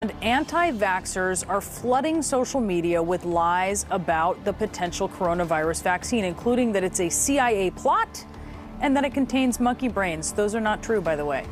And anti vaxxers are flooding social media with lies about the potential coronavirus vaccine, including that it's a CIA plot and that it contains monkey brains. Those are not true, by the way.